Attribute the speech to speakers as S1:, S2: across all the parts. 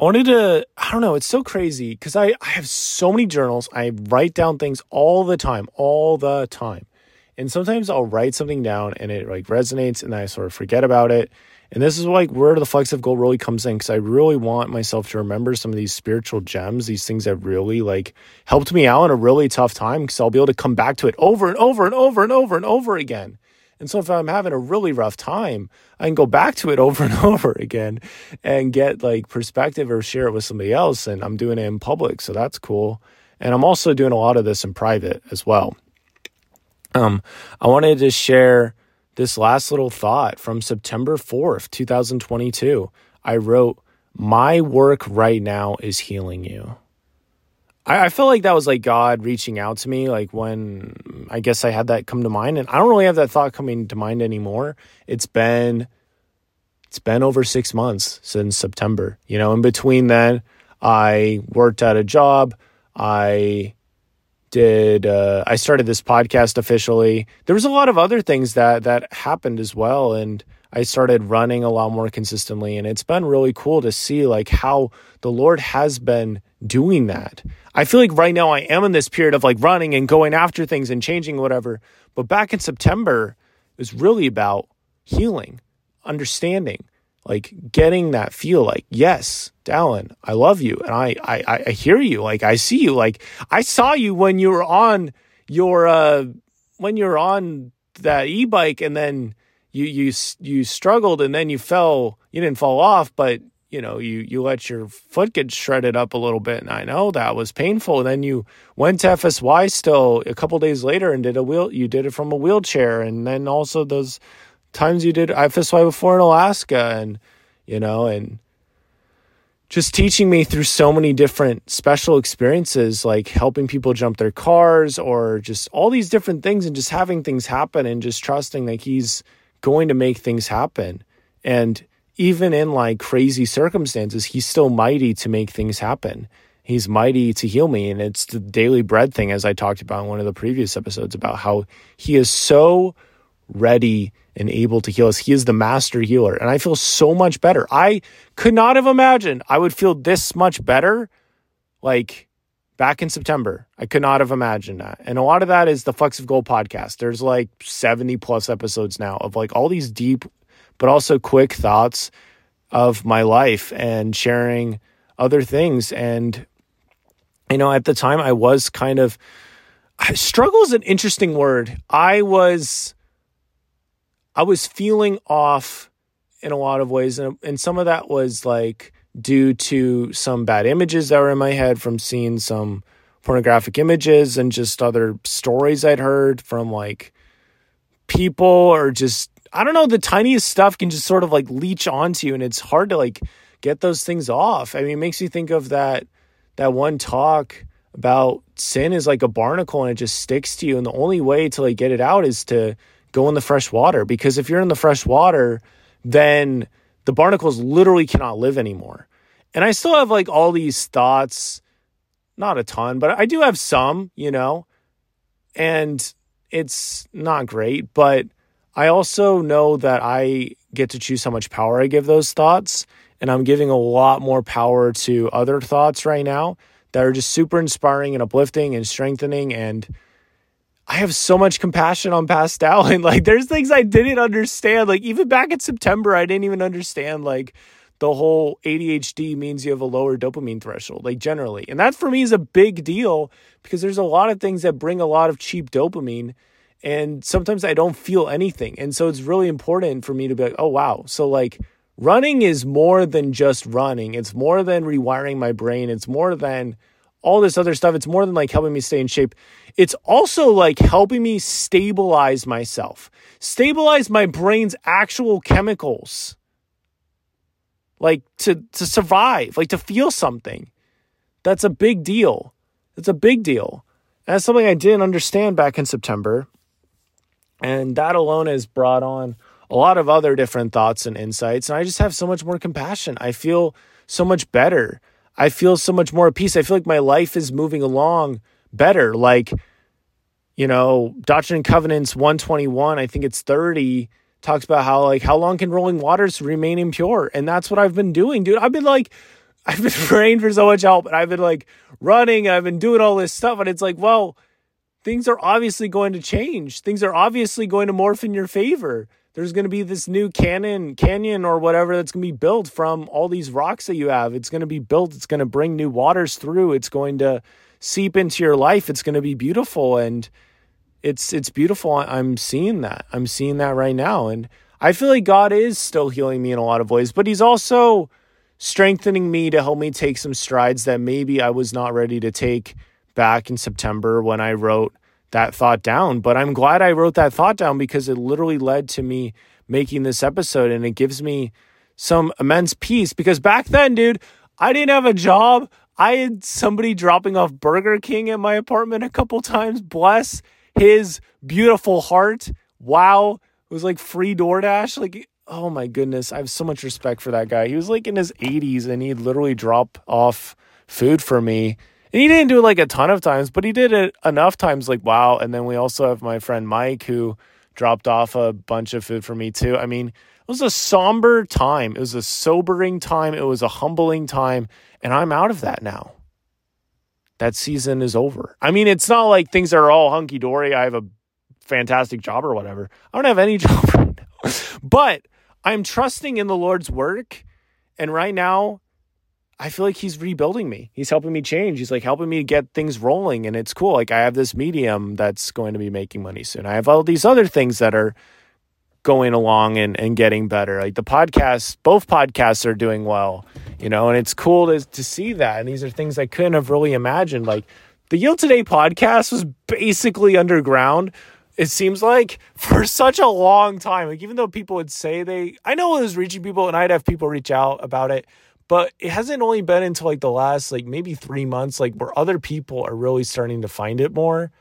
S1: I wanted to, I don't know, it's so crazy because I, I have so many journals. I write down things all the time, all the time. And sometimes I'll write something down and it like resonates and I sort of forget about it. And this is like where the flecks of gold really comes in because I really want myself to remember some of these spiritual gems, these things that really like helped me out in a really tough time because I'll be able to come back to it over and over and over and over and over again. And so if I'm having a really rough time, I can go back to it over and over again and get like perspective or share it with somebody else. And I'm doing it in public. So that's cool. And I'm also doing a lot of this in private as well. Um, I wanted to share this last little thought from September 4th, 2022. I wrote, My work right now is healing you. I, I feel like that was like God reaching out to me, like when I guess I had that come to mind. And I don't really have that thought coming to mind anymore. It's been it's been over six months since September. You know, in between then, I worked at a job. I did uh, I started this podcast officially. There was a lot of other things that that happened as well, and I started running a lot more consistently. And it's been really cool to see like how the Lord has been doing that. I feel like right now I am in this period of like running and going after things and changing whatever. But back in September, it was really about healing, understanding, like getting that feel like, yes, Dallin, I love you. And I, I, I hear you. Like I see you. Like I saw you when you were on your, uh, when you're on that e-bike and then you, you, you struggled and then you fell, you didn't fall off, but you know, you you let your foot get shredded up a little bit, and I know that was painful. And then you went to FSY still a couple days later and did a wheel. You did it from a wheelchair, and then also those times you did FSY before in Alaska, and you know, and just teaching me through so many different special experiences, like helping people jump their cars, or just all these different things, and just having things happen, and just trusting that he's going to make things happen, and even in like crazy circumstances, he's still mighty to make things happen. He's mighty to heal me. And it's the daily bread thing, as I talked about in one of the previous episodes, about how he is so ready and able to heal us. He is the master healer. And I feel so much better. I could not have imagined I would feel this much better like back in September. I could not have imagined that. And a lot of that is the Flecks of Gold podcast. There's like 70 plus episodes now of like all these deep but also quick thoughts of my life and sharing other things. And, you know, at the time I was kind of, struggle is an interesting word. I was, I was feeling off in a lot of ways. And, and some of that was like due to some bad images that were in my head from seeing some pornographic images and just other stories I'd heard from like people or just I don't know, the tiniest stuff can just sort of like leech onto you and it's hard to like get those things off. I mean, it makes you think of that that one talk about sin is like a barnacle and it just sticks to you and the only way to like get it out is to go in the fresh water because if you're in the fresh water, then the barnacles literally cannot live anymore. And I still have like all these thoughts, not a ton, but I do have some, you know. And it's not great, but I also know that I get to choose how much power I give those thoughts. And I'm giving a lot more power to other thoughts right now that are just super inspiring and uplifting and strengthening. And I have so much compassion on Pastel. And like, there's things I didn't understand. Like, even back in September, I didn't even understand like the whole ADHD means you have a lower dopamine threshold, like generally. And that for me is a big deal because there's a lot of things that bring a lot of cheap dopamine and sometimes I don't feel anything. And so it's really important for me to be like, oh, wow. So, like, running is more than just running, it's more than rewiring my brain, it's more than all this other stuff. It's more than like helping me stay in shape. It's also like helping me stabilize myself, stabilize my brain's actual chemicals. Like to to survive, like to feel something. That's a big deal. That's a big deal. And that's something I didn't understand back in September. And that alone has brought on a lot of other different thoughts and insights. And I just have so much more compassion. I feel so much better. I feel so much more at peace. I feel like my life is moving along better. Like, you know, Doctrine and Covenants 121, I think it's 30, talks about how, like, how long can rolling waters remain impure? And that's what I've been doing, dude. I've been like, I've been praying for so much help and I've been like running and I've been doing all this stuff. And it's like, well, things are obviously going to change. Things are obviously going to morph in your favor. There's going to be this new canyon, canyon or whatever that's going to be built from all these rocks that you have. It's going to be built. It's going to bring new waters through. It's going to seep into your life. It's going to be beautiful. And it's, it's beautiful. I'm seeing that. I'm seeing that right now. And I feel like God is still healing me in a lot of ways, but he's also strengthening me to help me take some strides that maybe I was not ready to take back in September when I wrote that thought down. But I'm glad I wrote that thought down because it literally led to me making this episode and it gives me some immense peace because back then, dude, I didn't have a job. I had somebody dropping off Burger King at my apartment a couple times. Bless his beautiful heart. Wow. It was like free DoorDash. Like oh my goodness, I have so much respect for that guy. He was like in his 80s and he'd literally drop off food for me. And he didn't do it like a ton of times, but he did it enough times like wow. And then we also have my friend Mike who dropped off a bunch of food for me too. I mean, it was a somber time. It was a sobering time. It was a humbling time. And I'm out of that now. That season is over. I mean, it's not like things are all hunky dory. I have a fantastic job or whatever. I don't have any job right now. But I'm trusting in the Lord's work. And right now, I feel like he's rebuilding me. He's helping me change. He's like helping me get things rolling. And it's cool. Like I have this medium that's going to be making money soon. I have all these other things that are going along and, and getting better. Like the podcast, both podcasts are doing well, you know, and it's cool to, to see that. And these are things I couldn't have really imagined. Like the Yield Today podcast was basically underground it seems like for such a long time. Like even though people would say they I know it was reaching people and I'd have people reach out about it, but it hasn't only been until like the last like maybe 3 months like where other people are really starting to find it more.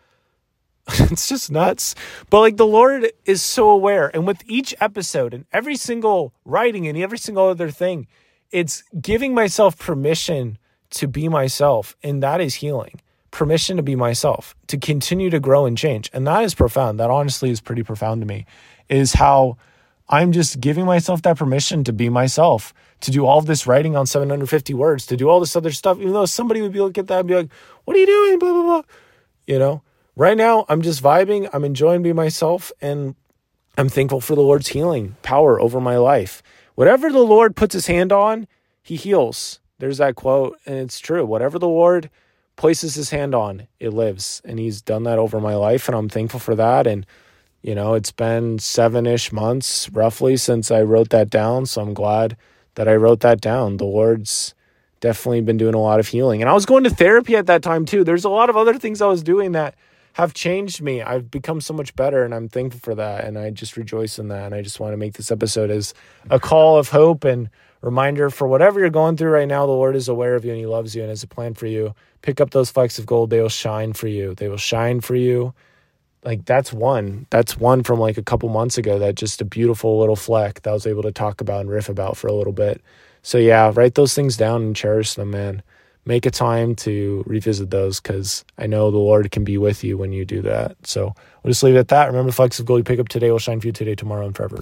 S1: it's just nuts. But like the Lord is so aware and with each episode and every single writing and every single other thing, it's giving myself permission to be myself and that is healing permission to be myself, to continue to grow and change. And that is profound. That honestly is pretty profound to me, is how I'm just giving myself that permission to be myself, to do all this writing on 750 words, to do all this other stuff, even though somebody would be looking at that and be like, what are you doing? Blah, blah, blah. You know, right now I'm just vibing. I'm enjoying being myself and I'm thankful for the Lord's healing power over my life. Whatever the Lord puts his hand on, he heals. There's that quote, and it's true. Whatever the Lord places his hand on, it lives. And he's done that over my life, and I'm thankful for that. And, you know, it's been seven ish months roughly since I wrote that down. So I'm glad that I wrote that down. The Lord's definitely been doing a lot of healing. And I was going to therapy at that time too. There's a lot of other things I was doing that have changed me. I've become so much better and I'm thankful for that. And I just rejoice in that. And I just want to make this episode as a call of hope and reminder for whatever you're going through right now, the Lord is aware of you and He loves you and has a plan for you. Pick up those flecks of gold, they will shine for you. They will shine for you. Like that's one. That's one from like a couple months ago that just a beautiful little fleck that I was able to talk about and riff about for a little bit. So yeah, write those things down and cherish them, man. Make a time to revisit those because I know the Lord can be with you when you do that. So we'll just leave it at that. Remember, flecks of gold you pick up today will shine for you today, tomorrow, and forever.